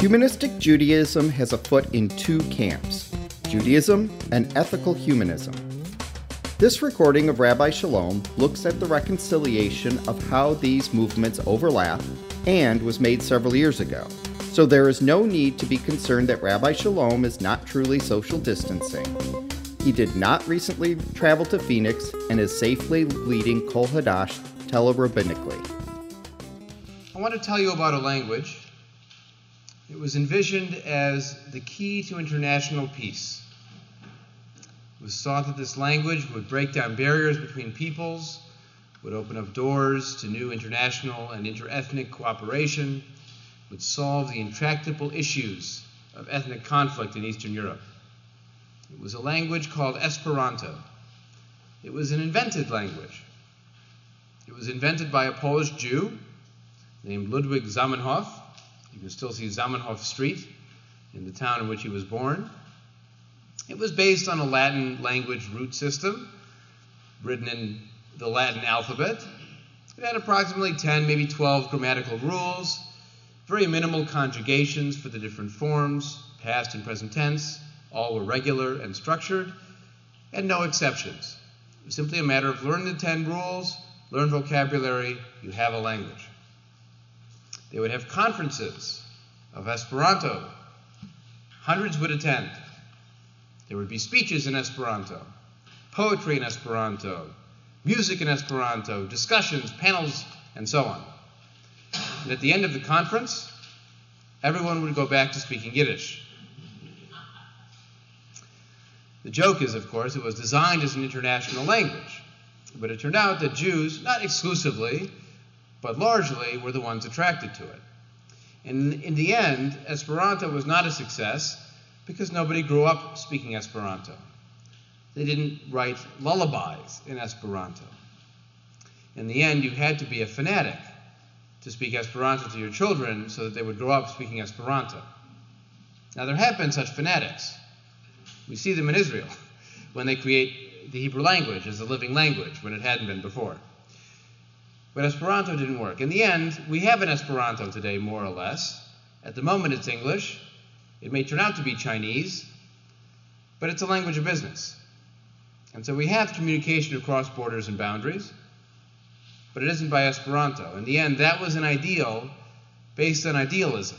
Humanistic Judaism has a foot in two camps Judaism and ethical humanism. This recording of Rabbi Chalom looks at the reconciliation of how these movements overlap and was made several years ago. So there is no need to be concerned that Rabbi Chalom is not truly social distancing. He did not recently travel to Phoenix and is safely leading Kol Hadash telerabbinically. I want to tell you about a language. It was envisioned as the key to international peace. It was thought that this language would break down barriers between peoples, would open up doors to new international and interethnic cooperation, would solve the intractable issues of ethnic conflict in Eastern Europe. It was a language called Esperanto. It was an invented language. It was invented by a Polish Jew named Ludwig Zamenhof. You can still see Zamenhof Street in the town in which he was born. It was based on a Latin language root system written in the Latin alphabet. It had approximately 10, maybe 12 grammatical rules, very minimal conjugations for the different forms, past and present tense. All were regular and structured, and no exceptions. It was simply a matter of learn the 10 rules, learn vocabulary, you have a language. They would have conferences of Esperanto. Hundreds would attend. There would be speeches in Esperanto, poetry in Esperanto, music in Esperanto, discussions, panels, and so on. And at the end of the conference, everyone would go back to speaking Yiddish. The joke is, of course, it was designed as an international language. But it turned out that Jews, not exclusively, but largely, were the ones attracted to it. And in the end, Esperanto was not a success because nobody grew up speaking Esperanto. They didn't write lullabies in Esperanto. In the end, you had to be a fanatic to speak Esperanto to your children so that they would grow up speaking Esperanto. Now, there have been such fanatics. We see them in Israel when they create the Hebrew language as a living language when it hadn't been before. But Esperanto didn't work. In the end, we have an Esperanto today, more or less. At the moment, it's English. It may turn out to be Chinese, but it's a language of business. And so we have communication across borders and boundaries, but it isn't by Esperanto. In the end, that was an ideal based on idealism,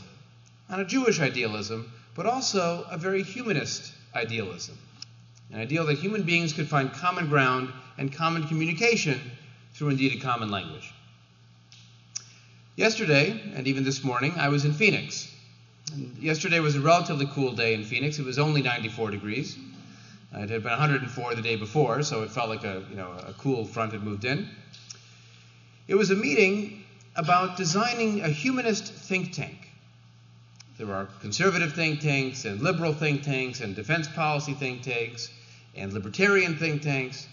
on a Jewish idealism, but also a very humanist idealism. An ideal that human beings could find common ground and common communication through indeed a common language. Yesterday, and even this morning, I was in Phoenix. And yesterday was a relatively cool day in Phoenix. It was only 94 degrees. It had been 104 the day before, so it felt like a, you know, a cool front had moved in. It was a meeting about designing a humanist think tank. There are conservative think tanks and liberal think tanks and defense policy think tanks and libertarian think tanks,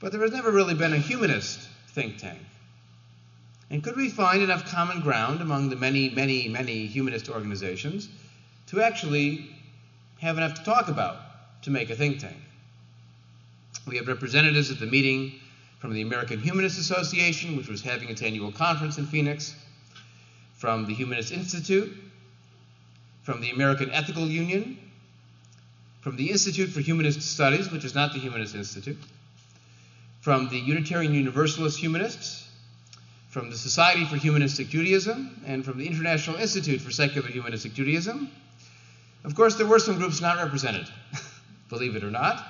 but there has never really been a humanist think tank. And could we find enough common ground among the many, many, many humanist organizations to actually have enough to talk about to make a think tank? We had representatives at the meeting from the American Humanist Association, which was having its annual conference in Phoenix, from the Humanist Institute, from the American Ethical Union, from the Institute for Humanist Studies, which is not the Humanist Institute, from the Unitarian Universalist Humanists, from the Society for Humanistic Judaism, and from the International Institute for Secular Humanistic Judaism. Of course, there were some groups not represented, believe it or not.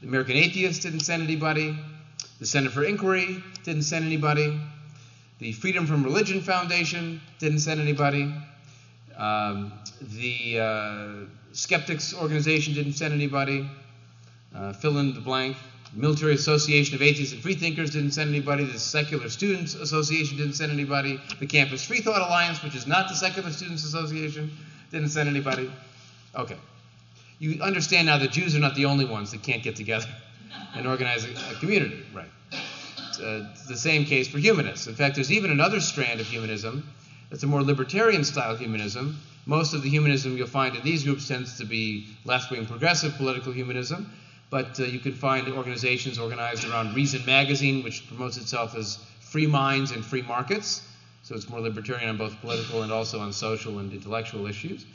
The American Atheists didn't send anybody. The Center for Inquiry didn't send anybody. The Freedom from Religion Foundation didn't send anybody. Um, the uh, Skeptics Organization didn't send anybody. Uh, fill in the blank. Military Association of Atheists and Freethinkers didn't send anybody. The Secular Students Association didn't send anybody. The Campus Free Thought Alliance, which is not the Secular Students Association, didn't send anybody. Okay. You understand now that Jews are not the only ones that can't get together and organize a, a community, right? It's, uh, it's the same case for humanists. In fact, there's even another strand of humanism that's a more libertarian style humanism. Most of the humanism you'll find in these groups tends to be left wing progressive political humanism but uh, you can find organizations organized around Reason Magazine, which promotes itself as free minds and free markets. so it's more libertarian on both political and also on social and intellectual issues,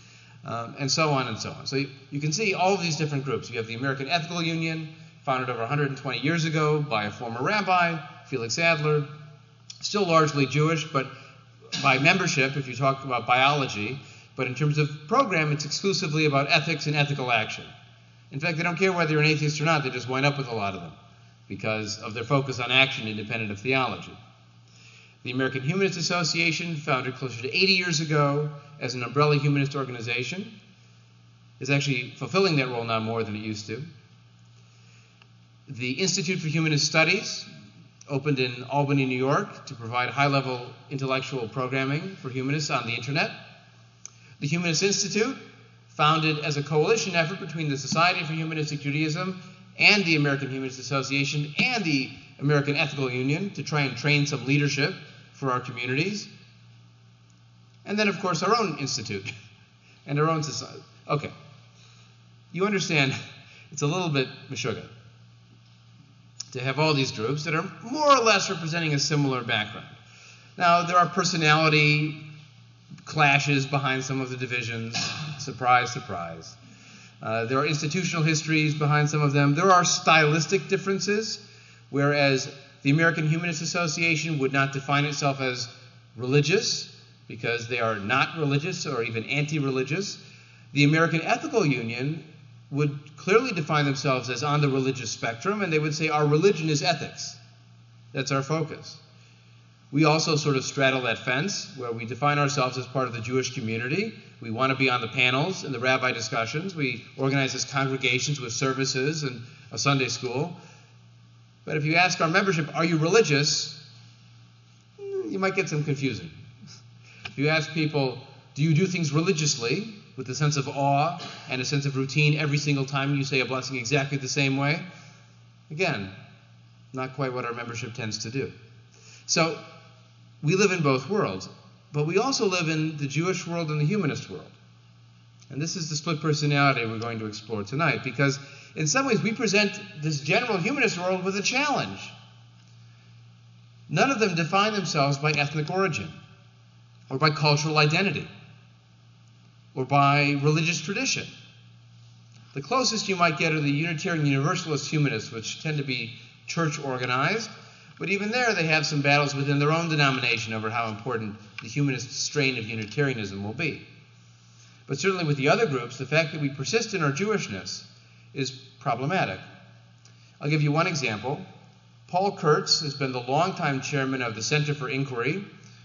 um, and so on and so on. So you, you can see all of these different groups. You have the American Ethical Union, founded over 120 years ago by a former rabbi, Felix Adler, still largely Jewish, but by membership, if you talk about biology, but in terms of program, it's exclusively about ethics and ethical action. In fact, they don't care whether you're an atheist or not, they just wind up with a lot of them because of their focus on action independent of theology. The American Humanist Association, founded closer to 80 years ago as an umbrella humanist organization, is actually fulfilling that role now more than it used to. The Institute for Humanist Studies opened in Albany, New York, to provide high level intellectual programming for humanists on the internet. The Humanist Institute, founded as a coalition effort between the Society for Humanistic Judaism and the American Humanist Association and the American Ethical Union to try and train some leadership for our communities. And then, of course, our own institute and our own society. Okay. You understand, it's a little bit meshuggah to have all these groups that are more or less representing a similar background. Now, there are personality clashes behind some of the divisions. Surprise, surprise. Uh, there are institutional histories behind some of them. There are stylistic differences, whereas the American Humanist Association would not define itself as religious because they are not religious or even anti religious. The American Ethical Union would clearly define themselves as on the religious spectrum, and they would say our religion is ethics. That's our focus. We also sort of straddle that fence where we define ourselves as part of the Jewish community. We want to be on the panels and the rabbi discussions. We organize as congregations with services and a Sunday school. But if you ask our membership, are you religious? Mm, you might get some confusion. If you ask people, do you do things religiously? with a sense of awe and a sense of routine every single time you say a blessing exactly the same way? Again, not quite what our membership tends to do. So, we live in both worlds, but we also live in the Jewish world and the humanist world. And this is the split personality we're going to explore tonight, because in some ways we present this general humanist world with a challenge. None of them define themselves by ethnic origin or by cultural identity or by religious tradition. The closest you might get are the Unitarian Universalist humanists, which tend to be church organized, but even there they have some battles within their own denomination over how important the humanist strain of Unitarianism will be. But certainly with the other groups, the fact that we persist in our Jewishness is problematic. I'll give you one example. Paul Kurtz has been the longtime chairman of the Center for Inquiry,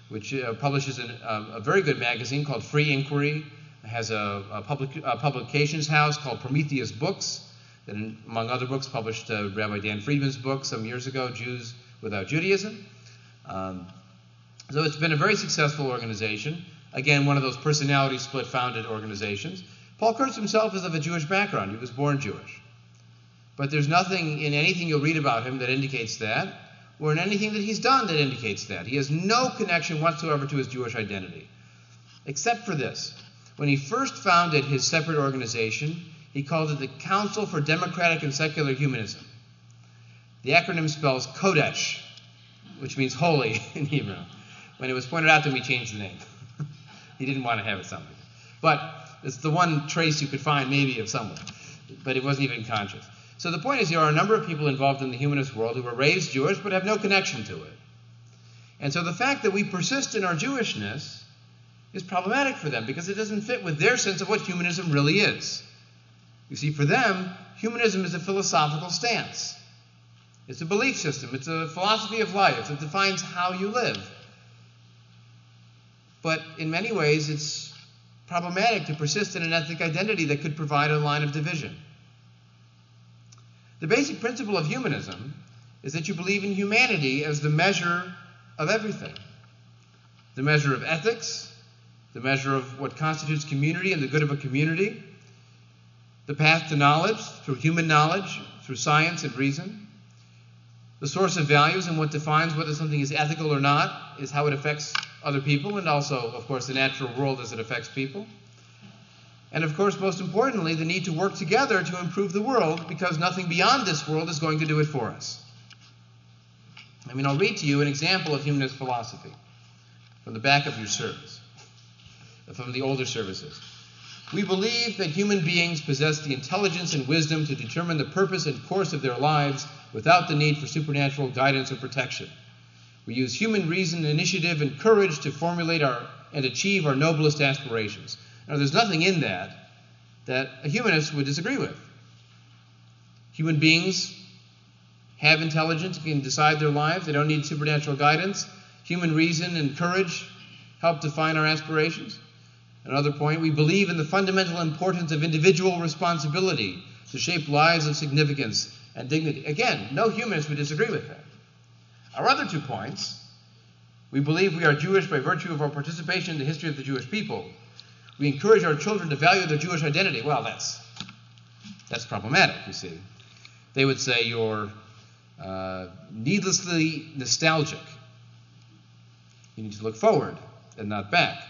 which uh, publishes an, uh, a very good magazine called Free Inquiry, has a, a, public, a publications house called Prometheus Books, that, among other books, published uh, Rabbi Dan Friedman's book some years ago, Jews Without Judaism. Um, so it's been a very successful organization. Again, one of those personality split founded organizations. Paul Kurtz himself is of a Jewish background. He was born Jewish. But there's nothing in anything you'll read about him that indicates that, or in anything that he's done that indicates that. He has no connection whatsoever to his Jewish identity, except for this. When he first founded his separate organization, he called it the Council for Democratic and Secular Humanism. The acronym spells Kodesh, which means holy in Hebrew. When it was pointed out to him, he changed the name. he didn't want to have it sound. But it's the one trace you could find, maybe, of someone. But it wasn't even conscious. So the point is, there are a number of people involved in the humanist world who were raised Jewish but have no connection to it. And so the fact that we persist in our Jewishness is problematic for them because it doesn't fit with their sense of what humanism really is. You see, for them, humanism is a philosophical stance. It's a belief system, it's a philosophy of life that defines how you live. But in many ways, it's problematic to persist in an ethnic identity that could provide a line of division. The basic principle of humanism is that you believe in humanity as the measure of everything the measure of ethics, the measure of what constitutes community and the good of a community, the path to knowledge through human knowledge, through science and reason. The source of values and what defines whether something is ethical or not is how it affects other people and also, of course, the natural world as it affects people. And of course, most importantly, the need to work together to improve the world because nothing beyond this world is going to do it for us. I mean, I'll read to you an example of humanist philosophy. from the back of your service, from the older services. We believe that human beings possess the intelligence and wisdom to determine the purpose and course of their lives without the need for supernatural guidance or protection. We use human reason, initiative, and courage to formulate our and achieve our noblest aspirations. Now, there's nothing in that that a humanist would disagree with. Human beings have intelligence, can decide their lives, they don't need supernatural guidance. Human reason and courage help define our aspirations. Another point, we believe in the fundamental importance of individual responsibility to shape lives of significance and dignity. Again, no humanist would disagree with that. Our other two points, we believe we are Jewish by virtue of our participation in the history of the Jewish people. We encourage our children to value their Jewish identity. Well, that's that's problematic, you see. They would say you're uh, needlessly nostalgic. You need to look forward and not back.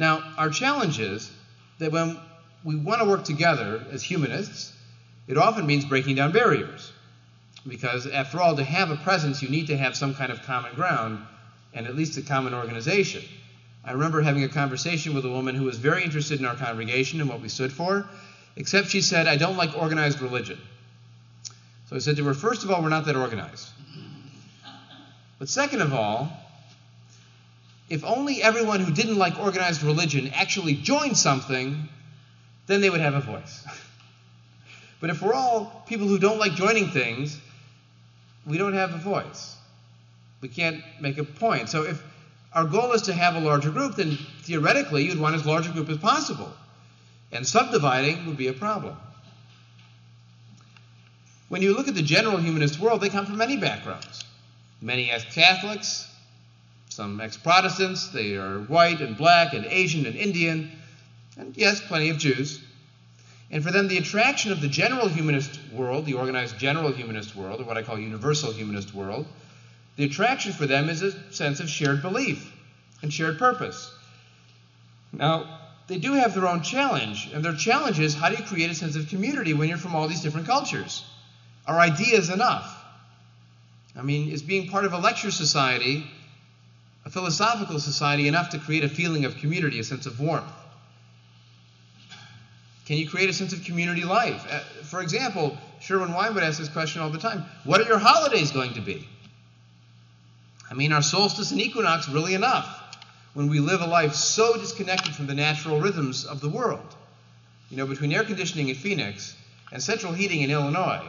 Now, our challenge is that when we want to work together as humanists, it often means breaking down barriers. Because, after all, to have a presence, you need to have some kind of common ground and at least a common organization. I remember having a conversation with a woman who was very interested in our congregation and what we stood for, except she said, I don't like organized religion. So I said to her, first of all, we're not that organized. But second of all, if only everyone who didn't like organized religion actually joined something, then they would have a voice. but if we're all people who don't like joining things, we don't have a voice. We can't make a point. So if our goal is to have a larger group, then theoretically you'd want as large a group as possible. And subdividing would be a problem. When you look at the general humanist world, they come from many backgrounds. Many as Catholics, some ex Protestants, they are white and black and Asian and Indian, and yes, plenty of Jews. And for them, the attraction of the general humanist world, the organized general humanist world, or what I call universal humanist world, the attraction for them is a sense of shared belief and shared purpose. Now, they do have their own challenge, and their challenge is how do you create a sense of community when you're from all these different cultures? Are ideas enough? I mean, is being part of a lecture society a philosophical society enough to create a feeling of community, a sense of warmth? Can you create a sense of community life? Uh, for example, Sherwin Weinwood asks this question all the time What are your holidays going to be? I mean, are solstice and equinox really enough when we live a life so disconnected from the natural rhythms of the world? You know, between air conditioning in Phoenix and central heating in Illinois,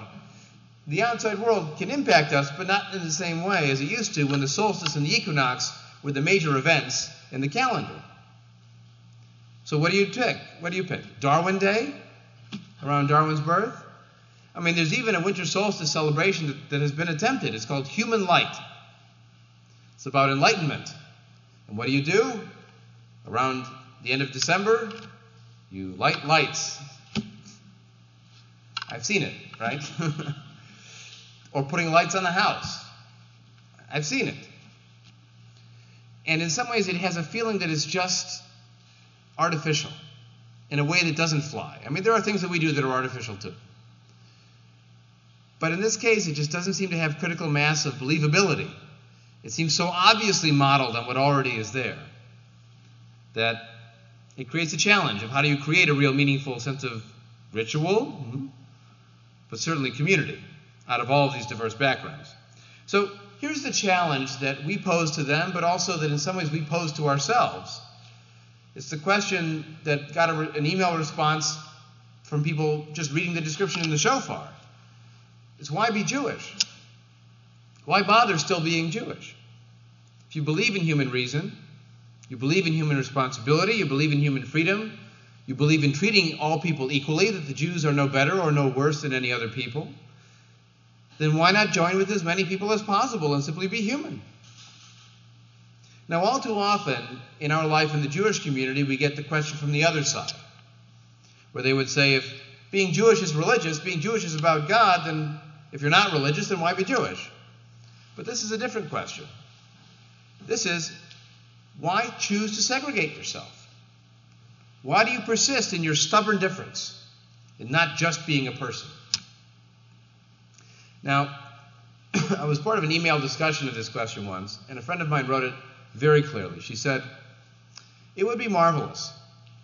the outside world can impact us, but not in the same way as it used to when the solstice and the equinox were the major events in the calendar. So what do you pick? What do you pick? Darwin Day, around Darwin's birth? I mean, there's even a winter solstice celebration that, that has been attempted. It's called Human Light. It's about enlightenment. And what do you do? Around the end of December, you light lights. I've seen it, right? or putting lights on the house. I've seen it. And in some ways, it has a feeling that is just artificial in a way that doesn't fly. I mean, there are things that we do that are artificial too. But in this case, it just doesn't seem to have critical mass of believability. It seems so obviously modeled on what already is there that it creates a challenge of how do you create a real meaningful sense of ritual, mm-hmm, but certainly community out of all of these diverse backgrounds. So here's the challenge that we pose to them, but also that in some ways we pose to ourselves. It's the question that got a, an email response from people just reading the description in the shofar. It's why be Jewish? Why bother still being Jewish? If you believe in human reason, you believe in human responsibility, you believe in human freedom, you believe in treating all people equally, that the Jews are no better or no worse than any other people, then why not join with as many people as possible and simply be human? Now, all too often in our life in the Jewish community, we get the question from the other side, where they would say, if being Jewish is religious, being Jewish is about God, then if you're not religious, then why be Jewish? But this is a different question. This is, why choose to segregate yourself? Why do you persist in your stubborn difference in not just being a person? Now, I was part of an email discussion of this question once, and a friend of mine wrote it very clearly. She said, It would be marvelous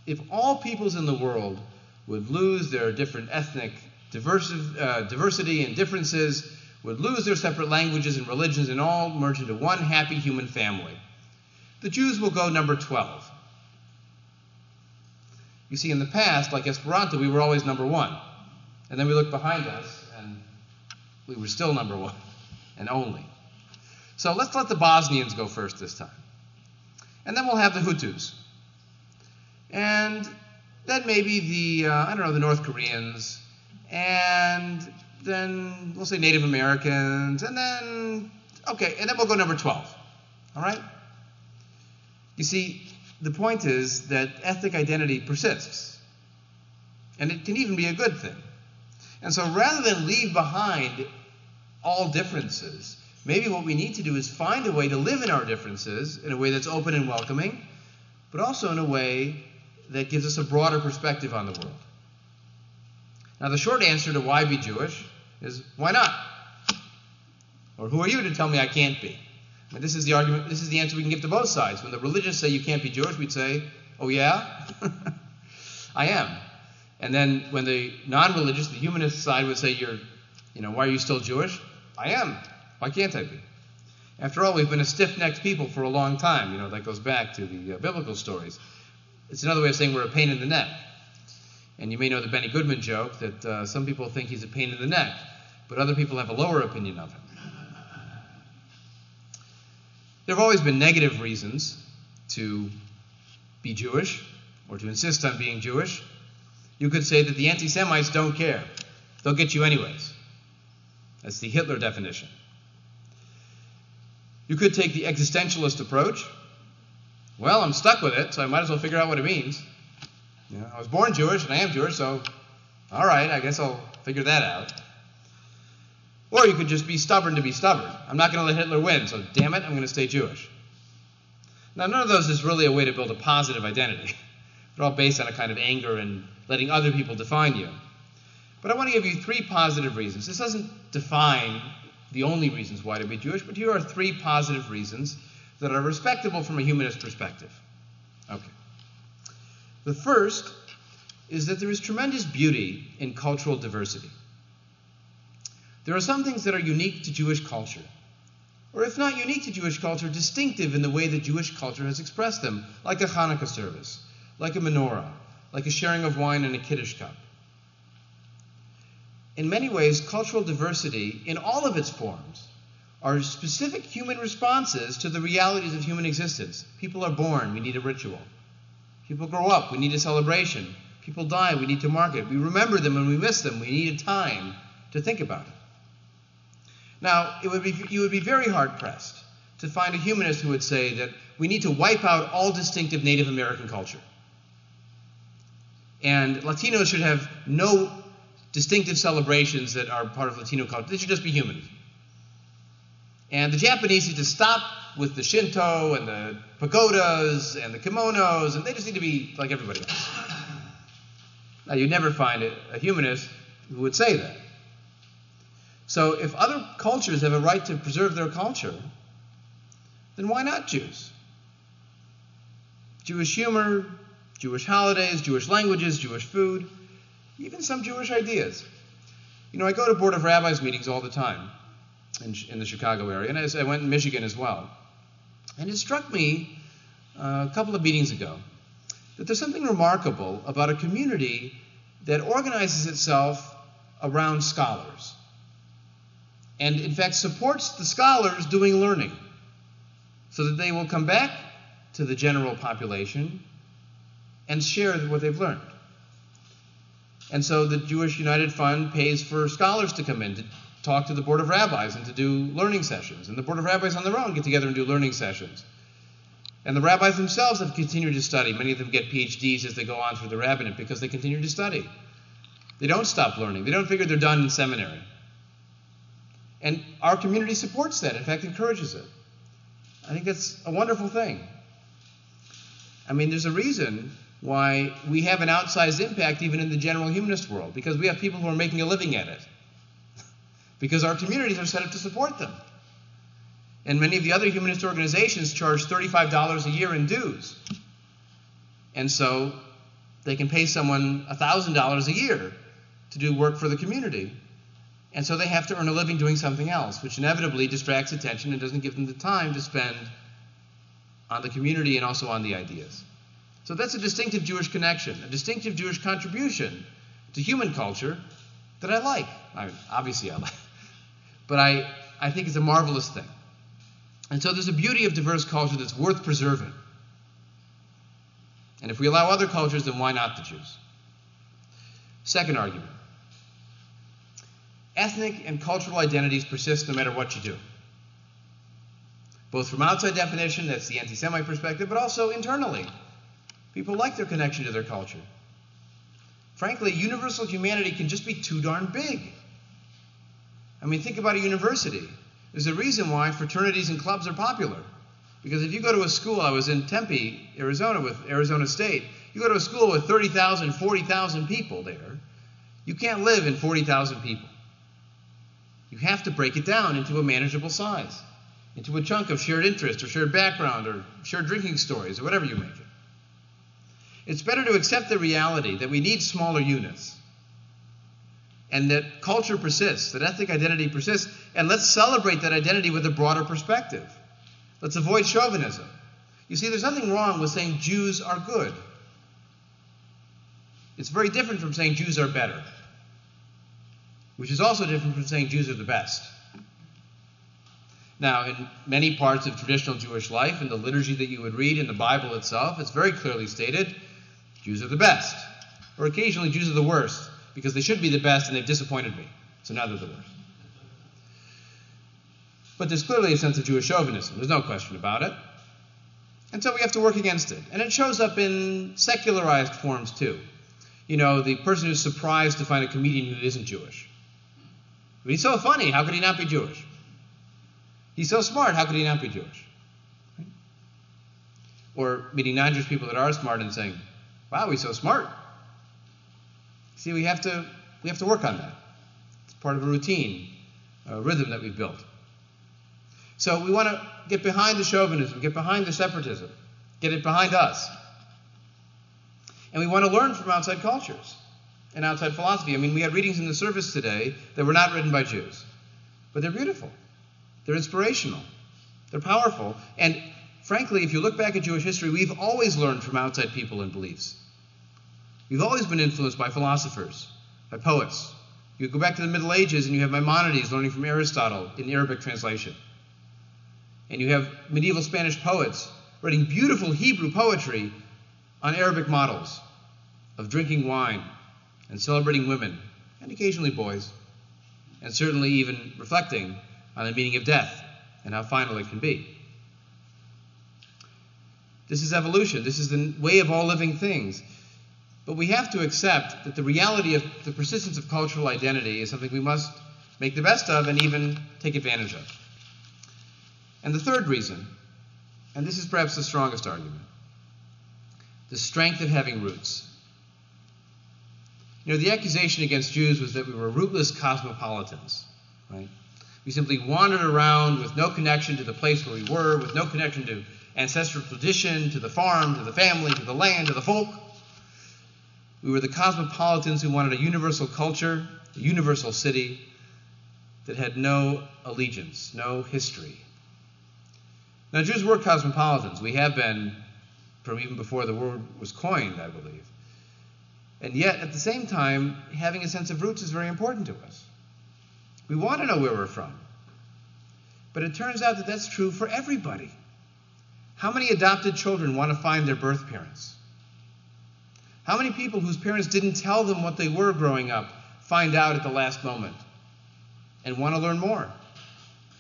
if all peoples in the world would lose their different ethnic uh, diversity and differences, would lose their separate languages and religions, and all merge into one happy human family. The Jews will go number 12. You see, in the past, like Esperanto, we were always number one. And then we looked behind us, we were still number one, and only. So let's let the Bosnians go first this time. And then we'll have the Hutus. And then maybe the, uh, I don't know, the North Koreans. And then we'll say Native Americans. And then, okay, and then we'll go number 12. All right? You see, the point is that ethnic identity persists. And it can even be a good thing. And so rather than leave behind all differences, maybe what we need to do is find a way to live in our differences in a way that's open and welcoming, but also in a way that gives us a broader perspective on the world. Now, the short answer to why be Jewish is why not? Or who are you to tell me I can't be? I this is the argument, this is the answer we can give to both sides. When the religious say you can't be Jewish, we'd say, oh, yeah? I am. And then when the non religious, the humanist side would say, you're, you know, why are you still Jewish? I am. Why can't I be? After all, we've been a stiff necked people for a long time. You know, that goes back to the uh, biblical stories. It's another way of saying we're a pain in the neck. And you may know the Benny Goodman joke that uh, some people think he's a pain in the neck, but other people have a lower opinion of him. There have always been negative reasons to be Jewish or to insist on being Jewish. You could say that the anti Semites don't care, they'll get you anyways. That's the Hitler definition. You could take the existentialist approach. Well, I'm stuck with it, so I might as well figure out what it means. You know, I was born Jewish and I am Jewish, so all right, I guess I'll figure that out. Or you could just be stubborn to be stubborn. I'm not going to let Hitler win, so damn it, I'm going to stay Jewish. Now, none of those is really a way to build a positive identity. They're all based on a kind of anger and letting other people define you. But I want to give you three positive reasons. This doesn't define the only reasons why to be Jewish, but here are three positive reasons that are respectable from a humanist perspective. Okay. The first is that there is tremendous beauty in cultural diversity. There are some things that are unique to Jewish culture, or if not unique to Jewish culture, distinctive in the way that Jewish culture has expressed them, like a Hanukkah service, like a menorah, like a sharing of wine in a Kiddush cup. In many ways, cultural diversity, in all of its forms, are specific human responses to the realities of human existence. People are born, we need a ritual. People grow up, we need a celebration. People die, we need to mark it. We remember them and we miss them, we need a time to think about it. Now, it would be, you would be very hard pressed to find a humanist who would say that we need to wipe out all distinctive Native American culture. And Latinos should have no distinctive celebrations that are part of Latino culture. They should just be human. And the Japanese need to stop with the Shinto and the pagodas and the kimonos, and they just need to be like everybody else. Now, you'd never find a, a humanist who would say that. So if other cultures have a right to preserve their culture, then why not Jews? Jewish humor, Jewish holidays, Jewish languages, Jewish food, even some Jewish ideas. You know, I go to Board of Rabbis meetings all the time in, in the Chicago area, and I went in Michigan as well. And it struck me uh, a couple of meetings ago that there's something remarkable about a community that organizes itself around scholars and in fact supports the scholars doing learning so that they will come back to the general population and share what they've learned. And so the Jewish United Fund pays for scholars to come in to talk to the Board of Rabbis and to do learning sessions. And the Board of Rabbis on their own get together and do learning sessions. And the rabbis themselves have continued to study. Many of them get PhDs as they go on through the rabbinate because they continue to study. They don't stop learning. They don't figure they're done in seminary. And our community supports that, in fact, encourages it. I think that's a wonderful thing. I mean, there's a reason why we have an outsized impact even in the general humanist world, because we have people who are making a living at it. because our communities are set up to support them. And many of the other humanist organizations charge $35 a year in dues. And so they can pay someone $1,000 a year to do work for the community. And so they have to earn a living doing something else, which inevitably distracts attention and doesn't give them the time to spend on the community and also on the ideas. So that's a distinctive Jewish connection, a distinctive Jewish contribution to human culture that I like. I mean, obviously, I like, but I, I think it's a marvelous thing. And so there's a beauty of diverse culture that's worth preserving. And if we allow other cultures, then why not the Jews? Second argument ethnic and cultural identities persist no matter what you do. Both from outside definition, that's the anti Semite perspective, but also internally. People like their connection to their culture. Frankly, universal humanity can just be too darn big. I mean, think about a university. There's a reason why fraternities and clubs are popular. Because if you go to a school, I was in Tempe, Arizona with Arizona State, you go to a school with 30,000, 40,000 people there, you can't live in 40,000 people. You have to break it down into a manageable size, into a chunk of shared interest or shared background or shared drinking stories or whatever you make it. It's better to accept the reality that we need smaller units and that culture persists, that ethnic identity persists, and let's celebrate that identity with a broader perspective. Let's avoid chauvinism. You see, there's nothing wrong with saying Jews are good. It's very different from saying Jews are better, which is also different from saying Jews are the best. Now, in many parts of traditional Jewish life, in the liturgy that you would read in the Bible itself, it's very clearly stated Jews are the best. Or occasionally, Jews are the worst, because they should be the best and they've disappointed me. So now they're the worst. But there's clearly a sense of Jewish chauvinism. There's no question about it. And so we have to work against it. And it shows up in secularized forms too. You know, the person who's surprised to find a comedian who isn't Jewish. he's so funny, how could he not be Jewish? He's so smart, how could he not be Jewish? Or meeting non Jewish people that are smart and saying, Wow, he's so smart. See, we have to we have to work on that. It's part of a routine, a rhythm that we've built. So we want to get behind the chauvinism, get behind the separatism, get it behind us. And we want to learn from outside cultures and outside philosophy. I mean, we had readings in the service today that were not written by Jews, but they're beautiful. They're inspirational. They're powerful. And frankly, if you look back at Jewish history, we've always learned from outside people and beliefs. We've always been influenced by philosophers, by poets. You go back to the Middle Ages and you have Maimonides learning from Aristotle in Arabic translation. And you have medieval Spanish poets writing beautiful Hebrew poetry on Arabic models of drinking wine and celebrating women, and occasionally boys, and certainly even reflecting on the meaning of death and how final it can be. This is evolution. This is the way of all living things. But we have to accept that the reality of the persistence of cultural identity is something we must make the best of and even take advantage of. And the third reason, and this is perhaps the strongest argument, the strength of having roots. You know, the accusation against Jews was that we were rootless cosmopolitans, right? We simply wandered around with no connection to the place where we were, with no connection to ancestral tradition, to the farm, to the family, to the land, to the folk. We were the cosmopolitans who wanted a universal culture, a universal city that had no allegiance, no history. Now, Jews were cosmopolitans. We have been from even before the word was coined, I believe. And yet, at the same time, having a sense of roots is very important to us. We want to know where we're from. But it turns out that that's true for everybody. How many adopted children want to find their birth parents? How many people whose parents didn't tell them what they were growing up find out at the last moment and want to learn more?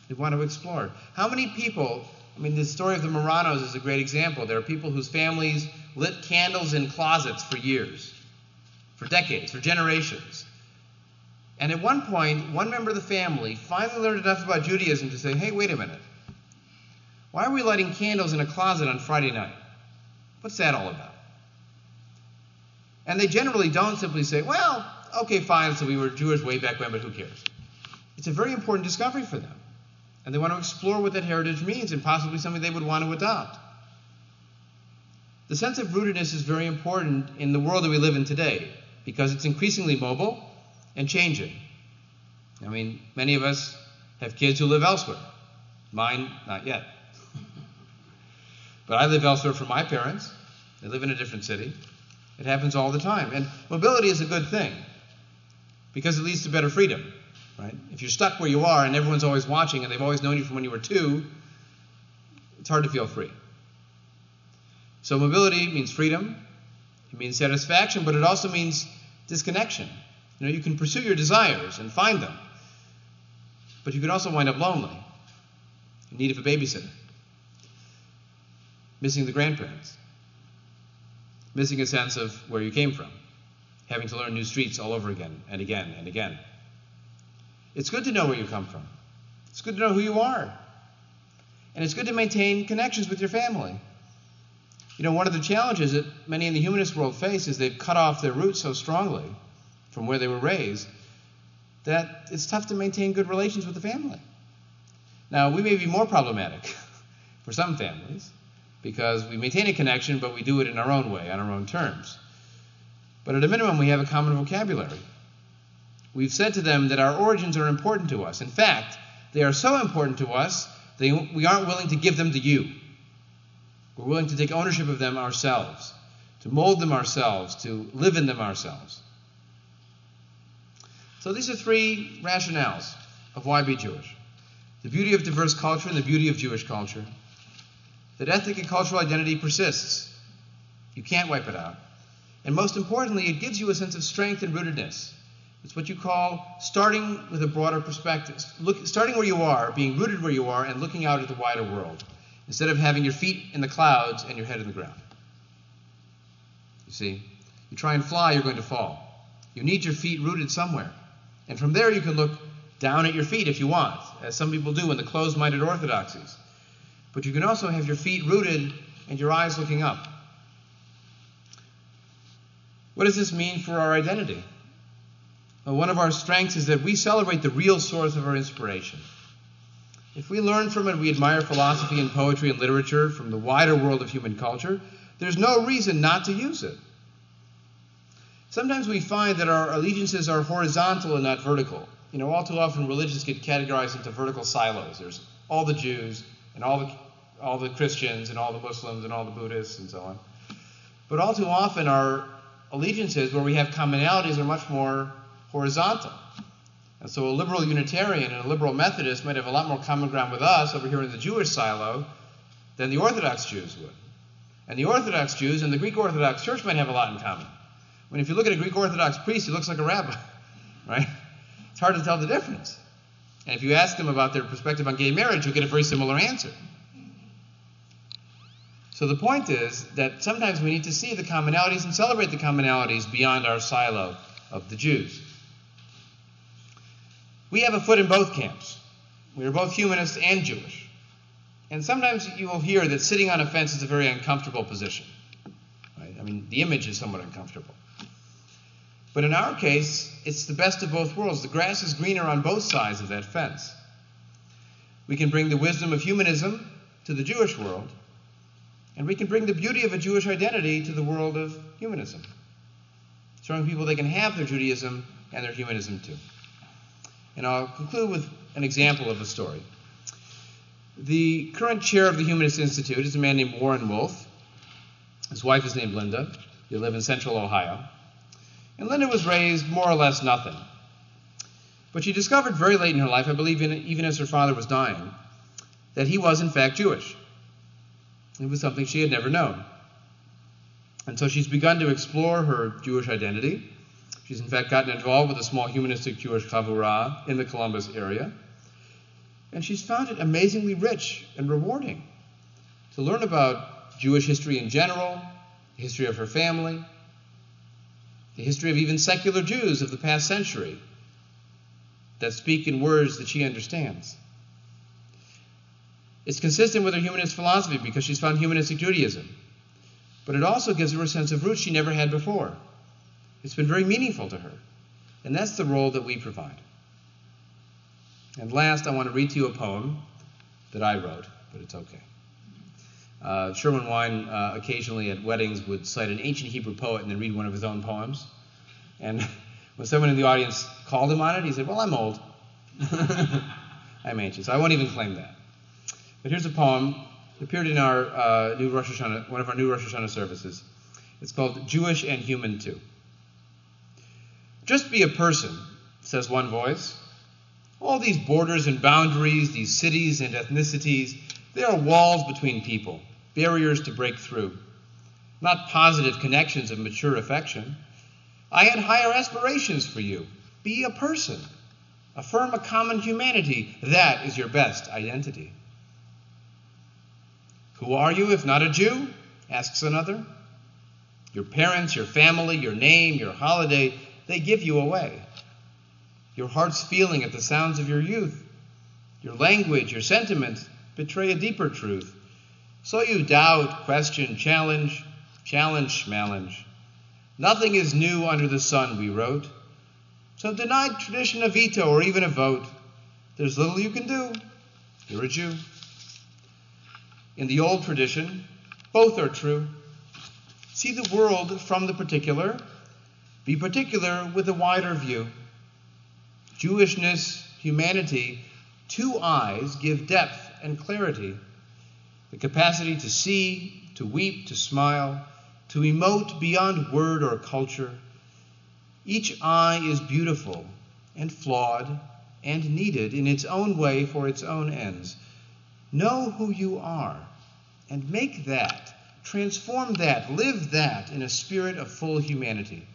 They want to explore. How many people, I mean, the story of the Marranos is a great example. There are people whose families lit candles in closets for years, for decades, for generations. And at one point, one member of the family finally learned enough about Judaism to say, hey, wait a minute. Why are we lighting candles in a closet on Friday night? What's that all about? And they generally don't simply say, well, okay, fine, so we were Jewish way back when, but who cares? It's a very important discovery for them. And they want to explore what that heritage means and possibly something they would want to adopt. The sense of rootedness is very important in the world that we live in today because it's increasingly mobile and changing. I mean, many of us have kids who live elsewhere. Mine, not yet. But I live elsewhere from my parents. They live in a different city. It happens all the time. And mobility is a good thing because it leads to better freedom, right? If you're stuck where you are and everyone's always watching and they've always known you from when you were two, it's hard to feel free. So mobility means freedom, it means satisfaction, but it also means disconnection. You know, you can pursue your desires and find them, but you can also wind up lonely, in need of a babysitter, missing the grandparents, missing a sense of where you came from, having to learn new streets all over again and again and again. It's good to know where you come from. It's good to know who you are. And it's good to maintain connections with your family. You know, one of the challenges that many in the humanist world face is they've cut off their roots so strongly from where they were raised that it's tough to maintain good relations with the family. Now, we may be more problematic for some families because we maintain a connection, but we do it in our own way, on our own terms. But at a minimum, we have a common vocabulary. We've said to them that our origins are important to us. In fact, they are so important to us, they, we aren't willing to give them to you. We're willing to take ownership of them ourselves, to mold them ourselves, to live in them ourselves. So these are three rationales of why be Jewish the beauty of diverse culture and the beauty of Jewish culture. That ethnic and cultural identity persists. You can't wipe it out. And most importantly, it gives you a sense of strength and rootedness. It's what you call starting with a broader perspective, look, starting where you are, being rooted where you are, and looking out at the wider world instead of having your feet in the clouds and your head in the ground. You see, you try and fly, you're going to fall. You need your feet rooted somewhere. And from there, you can look down at your feet if you want, as some people do in the closed minded orthodoxies. But you can also have your feet rooted and your eyes looking up. What does this mean for our identity? Well, one of our strengths is that we celebrate the real source of our inspiration. If we learn from it, we admire philosophy and poetry and literature from the wider world of human culture, there's no reason not to use it. Sometimes we find that our allegiances are horizontal and not vertical. You know, all too often religions get categorized into vertical silos. There's all the Jews and all the all the Christians and all the Muslims and all the Buddhists and so on. But all too often our allegiances where we have commonalities are much more horizontal. And so a liberal Unitarian and a liberal Methodist might have a lot more common ground with us over here in the Jewish silo than the Orthodox Jews would. And the Orthodox Jews and the Greek Orthodox Church might have a lot in common. Mean, if you look at a Greek Orthodox priest, he looks like a rabbi, right? It's hard to tell the difference. And if you ask them about their perspective on gay marriage, you'll get a very similar answer. So the point is that sometimes we need to see the commonalities and celebrate the commonalities beyond our silo of the Jews. We have a foot in both camps. We are both humanist and Jewish. And sometimes you will hear that sitting on a fence is a very uncomfortable position. Right? I mean, the image is somewhat uncomfortable. But in our case, it's the best of both worlds. The grass is greener on both sides of that fence. We can bring the wisdom of humanism to the Jewish world, and we can bring the beauty of a Jewish identity to the world of humanism, showing people they can have their Judaism and their humanism too. And I'll conclude with an example of a story. The current chair of the Humanist Institute is a man named Warren Wolf. His wife is named Linda. They live in central Ohio. And Linda was raised more or less nothing. But she discovered very late in her life, I believe even as her father was dying, that he was in fact Jewish. It was something she had never known. And so she's begun to explore her Jewish identity. She's in fact gotten involved with a small humanistic Jewish chavurah in the Columbus area. And she's found it amazingly rich and rewarding to learn about Jewish history in general, the history of her family, the history of even secular Jews of the past century that speak in words that she understands. It's consistent with her humanist philosophy because she's found humanistic Judaism. But it also gives her a sense of roots she never had before. It's been very meaningful to her. And that's the role that we provide. And last, I want to read to you a poem that I wrote, but it's okay. Uh, Sherwin Wine uh, occasionally at weddings would cite an ancient Hebrew poet and then read one of his own poems. And when someone in the audience called him on it, he said, Well, I'm old. I'm ancient, so I won't even claim that. But here's a poem. It appeared in our uh, new Rosh Hashanah, one of our new Rosh Hashanah services. It's called Jewish and Human Too. Just be a person, says one voice. All these borders and boundaries, these cities and ethnicities, they are walls between people, barriers to break through, not positive connections of mature affection. I had higher aspirations for you. Be a person. Affirm a common humanity. That is your best identity. Who are you if not a Jew? asks another. Your parents, your family, your name, your holiday, they give you away. Your heart's feeling at the sounds of your youth, your language, your sentiments betray a deeper truth. So you doubt, question, challenge, challenge, challenge. Nothing is new under the sun, we wrote. So deny tradition a veto or even a vote. There's little you can do. You're a Jew. In the old tradition, both are true. See the world from the particular, be particular with a wider view. Jewishness, humanity, two eyes give depth and clarity, the capacity to see, to weep, to smile, to emote beyond word or culture. Each eye is beautiful and flawed and needed in its own way for its own ends. Know who you are and make that, transform that, live that in a spirit of full humanity.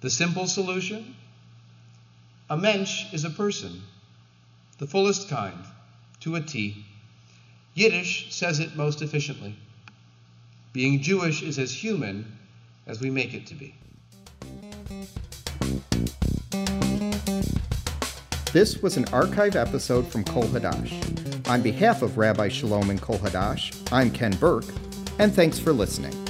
The simple solution? A mensch is a person, the fullest kind, to a T. Yiddish says it most efficiently. Being Jewish is as human as we make it to be. This was an archive episode from Kol Hadash. On behalf of Rabbi Chalom and Kol Hadash, I'm Ken Burke, and thanks for listening.